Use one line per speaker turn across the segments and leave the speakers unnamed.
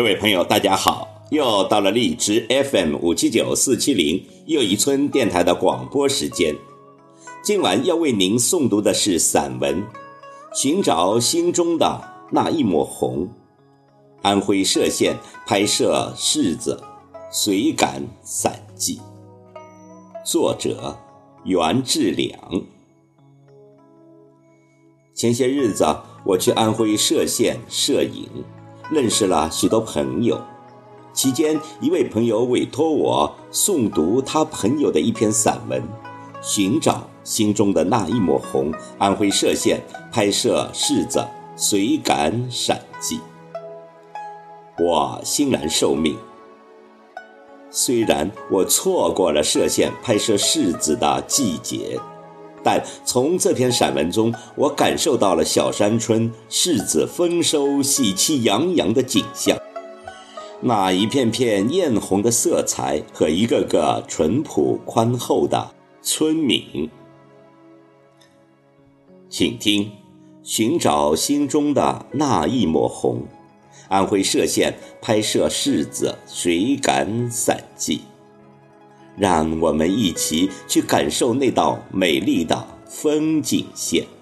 各位朋友，大家好！又到了荔枝 FM 五七九四七零又一村电台的广播时间。今晚要为您诵读的是散文《寻找心中的那一抹红》，安徽歙县拍摄柿子随感散记，作者袁志良。前些日子，我去安徽歙县摄影。认识了许多朋友，期间一位朋友委托我诵读他朋友的一篇散文《寻找心中的那一抹红》，安徽歙县拍摄柿子随感闪记。我欣然受命。虽然我错过了歙县拍摄柿子的季节。但从这篇散文中，我感受到了小山村柿子丰收、喜气洋洋的景象，那一片片艳红的色彩和一个个淳朴宽厚的村民。请听，寻找心中的那一抹红，安徽歙县拍摄柿子水感散记。让我们一起去感受那道美丽的风景线。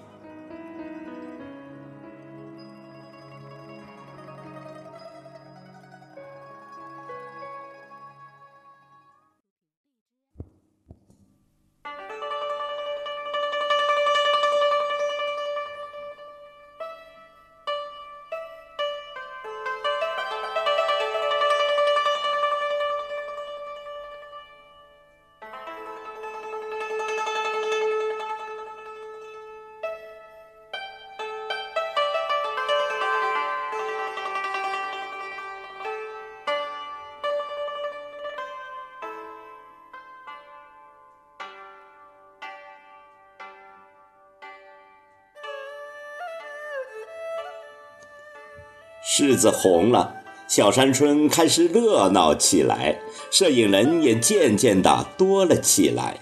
柿子红了，小山村开始热闹起来，摄影人也渐渐的多了起来。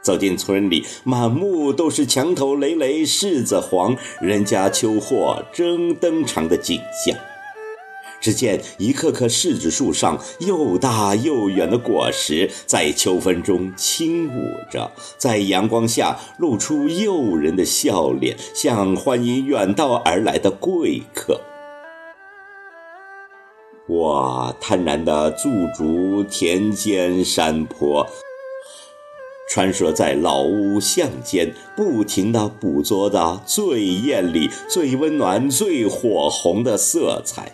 走进村里，满目都是墙头累累柿子黄、人家秋货争登场的景象。只见一棵棵柿子树上又大又圆的果实，在秋风中轻舞着，在阳光下露出诱人的笑脸，像欢迎远道而来的贵客。我贪婪地驻足田间山坡，穿梭在老屋巷间，不停地捕捉着最艳丽、最温暖、最火红的色彩。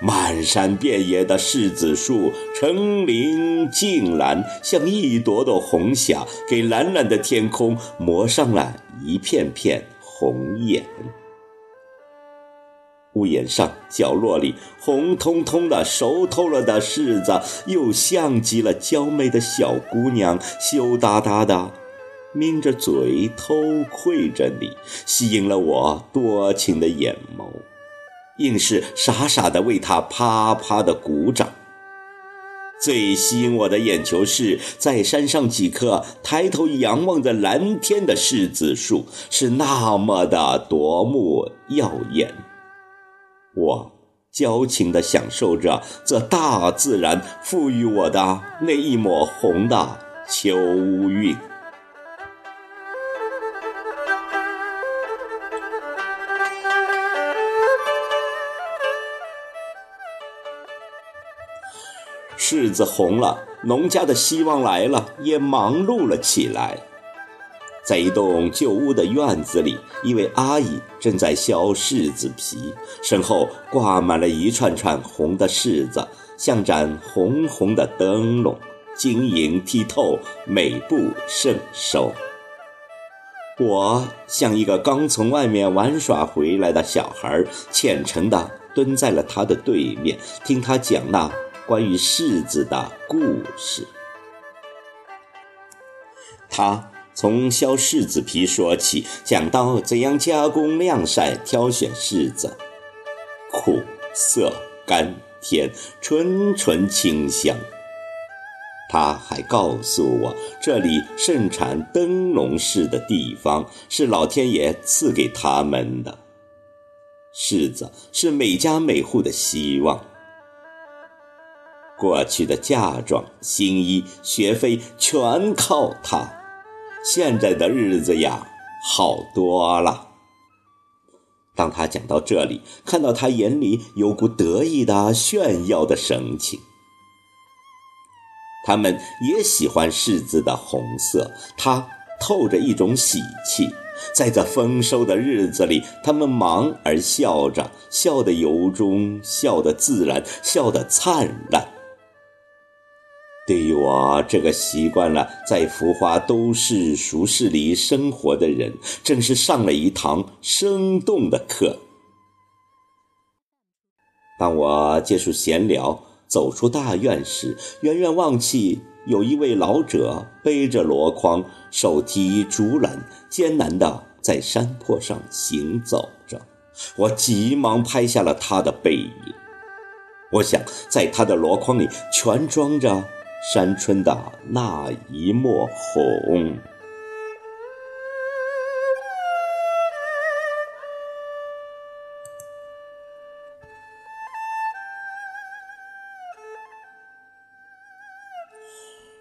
漫山遍野的柿子树，成林尽蓝，像一朵朵红霞，给蓝蓝的天空抹上了一片片红艳。屋檐上、角落里，红彤彤的熟透了的柿子，又像极了娇媚的小姑娘，羞答答的抿着嘴偷窥着你，吸引了我多情的眼眸，硬是傻傻的为她啪啪的鼓掌。最吸引我的眼球是在山上几棵抬头仰望着蓝天的柿子树，是那么的夺目耀眼。我矫情地享受着这大自然赋予我的那一抹红的秋韵。柿子红了，农家的希望来了，也忙碌了起来。在一栋旧屋的院子里，一位阿姨正在削柿子皮，身后挂满了一串串红的柿子，像盏红红的灯笼，晶莹剔透，美不胜收。我像一个刚从外面玩耍回来的小孩，虔诚地蹲在了她的对面，听她讲那关于柿子的故事。她。从削柿子皮说起，讲到怎样加工、晾晒、挑选柿子，苦涩甘甜，纯纯清香。他还告诉我，这里盛产灯笼柿的地方是老天爷赐给他们的。柿子是每家每户的希望。过去的嫁妆、新衣、学费全靠他，现在的日子呀，好多了。当他讲到这里，看到他眼里有股得意的炫耀的神情。他们也喜欢柿子的红色，它透着一种喜气。在这丰收的日子里，他们忙而笑着，笑得由衷，笑得自然，笑得灿烂。对于我这个习惯了在浮华都市俗世里生活的人，正是上了一堂生动的课。当我结束闲聊，走出大院时，远远望去，有一位老者背着箩筐，手提竹篮，艰难地在山坡上行走着。我急忙拍下了他的背影。我想，在他的箩筐里全装着。山春的那一抹红，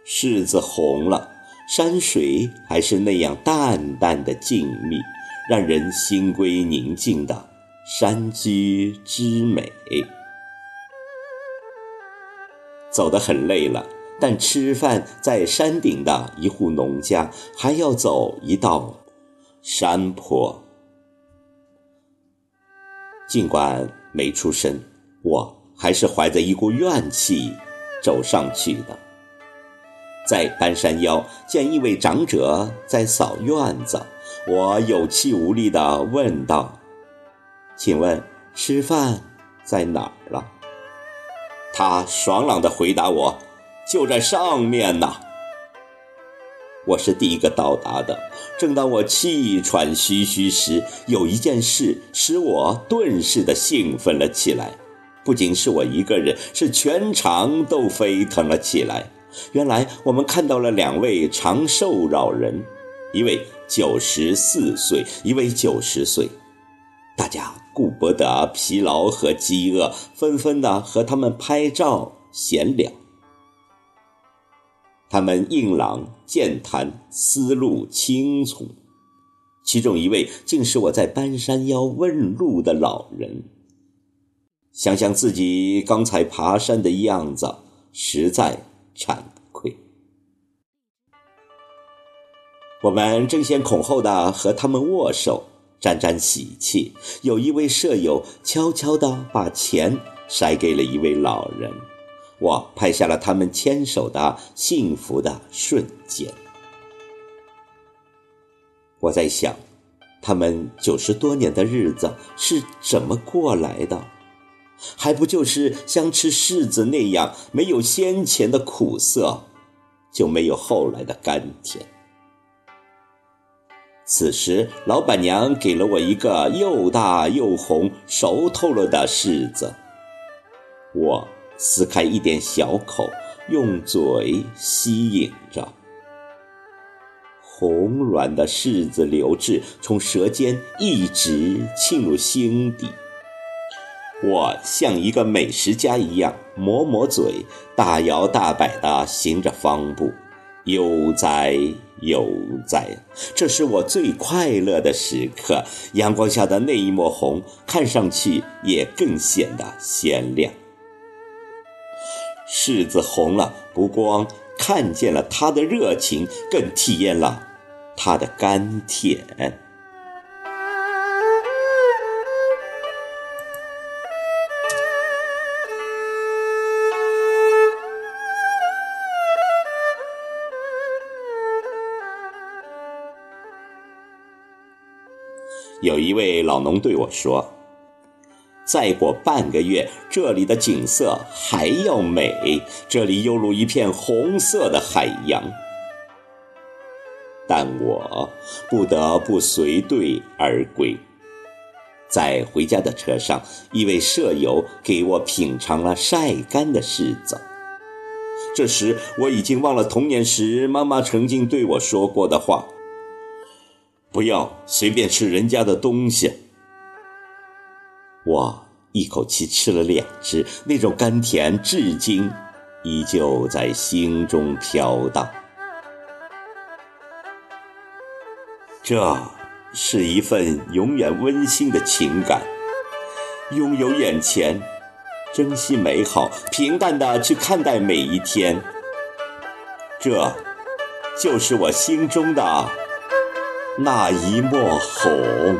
柿子红了，山水还是那样淡淡的静谧，让人心归宁静的山居之美。走得很累了。但吃饭在山顶的一户农家，还要走一道山坡。尽管没出声，我还是怀着一股怨气走上去的。在半山腰见一位长者在扫院子，我有气无力地问道：“请问吃饭在哪儿了？”他爽朗地回答我。就在上面呢。我是第一个到达的。正当我气喘吁吁时，有一件事使我顿时的兴奋了起来。不仅是我一个人，是全场都沸腾了起来。原来我们看到了两位长寿老人，一位九十四岁，一位九十岁。大家顾不得疲劳和饥饿，纷纷的和他们拍照闲聊。他们硬朗健谈，思路清楚，其中一位竟是我在半山腰问路的老人。想想自己刚才爬山的样子，实在惭愧。我们争先恐后的和他们握手，沾沾喜气。有一位舍友悄悄地把钱塞给了一位老人。我拍下了他们牵手的幸福的瞬间。我在想，他们九十多年的日子是怎么过来的？还不就是像吃柿子那样，没有先前的苦涩，就没有后来的甘甜。此时，老板娘给了我一个又大又红、熟透了的柿子，我。撕开一点小口，用嘴吸引着，红软的柿子流质从舌尖一直沁入心底。我像一个美食家一样，抹抹嘴，大摇大摆地行着方步，悠哉悠哉。这是我最快乐的时刻。阳光下的那一抹红，看上去也更显得鲜亮。柿子红了，不光看见了他的热情，更体验了他的甘甜。有一位老农对我说。再过半个月，这里的景色还要美，这里犹如一片红色的海洋。但我不得不随队而归。在回家的车上，一位舍友给我品尝了晒干的柿子。这时，我已经忘了童年时妈妈曾经对我说过的话：“不要随便吃人家的东西。”我一口气吃了两只，那种甘甜至今依旧在心中飘荡。这是一份永远温馨的情感，拥有眼前，珍惜美好，平淡的去看待每一天。这，就是我心中的那一抹红。